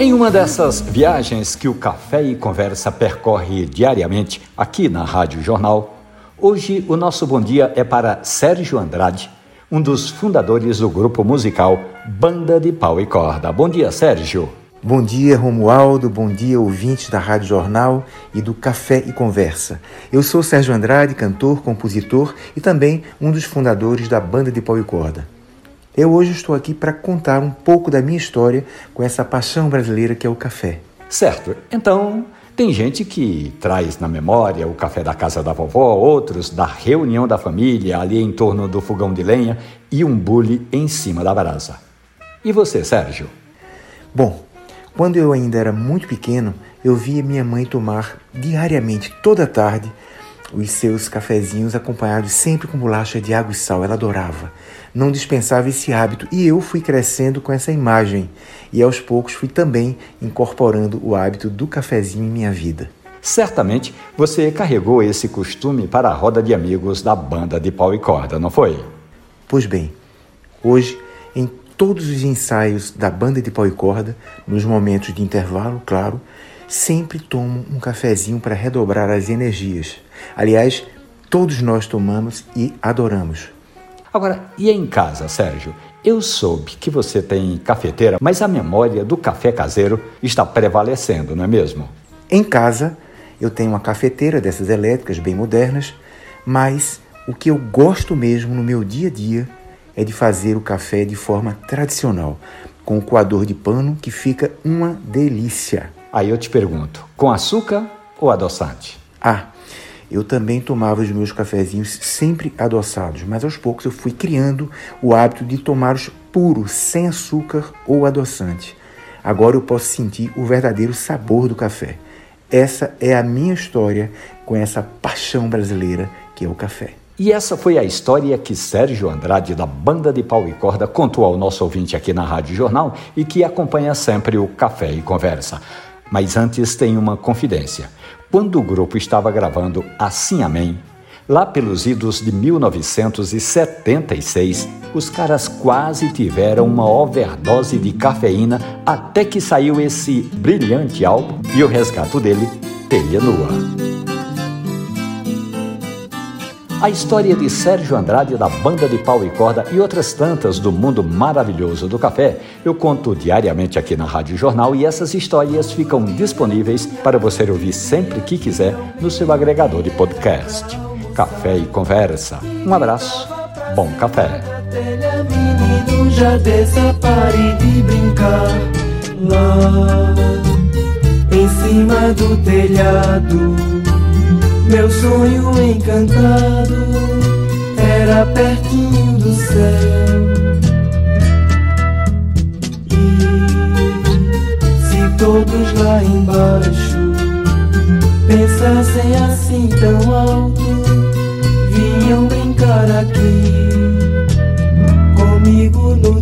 Em uma dessas viagens que o Café e Conversa percorre diariamente aqui na Rádio Jornal, hoje o nosso bom dia é para Sérgio Andrade, um dos fundadores do grupo musical Banda de Pau e Corda. Bom dia, Sérgio. Bom dia, Romualdo. Bom dia, ouvintes da Rádio Jornal e do Café e Conversa. Eu sou Sérgio Andrade, cantor, compositor e também um dos fundadores da Banda de Pau e Corda. Eu hoje estou aqui para contar um pouco da minha história com essa paixão brasileira que é o café. Certo. Então, tem gente que traz na memória o café da casa da vovó, outros da reunião da família ali em torno do fogão de lenha e um bule em cima da brasa. E você, Sérgio? Bom, quando eu ainda era muito pequeno, eu via minha mãe tomar diariamente, toda tarde, os seus cafezinhos acompanhados sempre com bolacha de água e sal. Ela adorava. Não dispensava esse hábito e eu fui crescendo com essa imagem e aos poucos fui também incorporando o hábito do cafezinho em minha vida. Certamente você carregou esse costume para a roda de amigos da banda de pau e corda, não foi? Pois bem, hoje, em todos os ensaios da banda de pau e corda, nos momentos de intervalo, claro, sempre tomo um cafezinho para redobrar as energias. Aliás, todos nós tomamos e adoramos. Agora, e em casa, Sérgio? Eu soube que você tem cafeteira, mas a memória do café caseiro está prevalecendo, não é mesmo? Em casa, eu tenho uma cafeteira dessas elétricas bem modernas, mas o que eu gosto mesmo no meu dia a dia é de fazer o café de forma tradicional, com o coador de pano que fica uma delícia. Aí eu te pergunto, com açúcar ou adoçante? Ah, eu também tomava os meus cafezinhos sempre adoçados, mas aos poucos eu fui criando o hábito de tomá-los puros, sem açúcar ou adoçante. Agora eu posso sentir o verdadeiro sabor do café. Essa é a minha história com essa paixão brasileira que é o café. E essa foi a história que Sérgio Andrade, da Banda de Pau e Corda, contou ao nosso ouvinte aqui na Rádio Jornal e que acompanha sempre o Café e Conversa. Mas antes tem uma confidência. Quando o grupo estava gravando Assim Amém, lá pelos idos de 1976, os caras quase tiveram uma overdose de cafeína até que saiu esse brilhante álbum e o resgato dele, Telha Nua. A história de Sérgio Andrade da banda de pau e corda e outras tantas do mundo maravilhoso do café eu conto diariamente aqui na Rádio Jornal e essas histórias ficam disponíveis para você ouvir sempre que quiser no seu agregador de podcast. Café e Conversa. Um abraço, bom café. Lá em cima do telhado meu sonho encantado era pertinho do céu. E se todos lá embaixo pensassem assim tão alto, vinham brincar aqui comigo no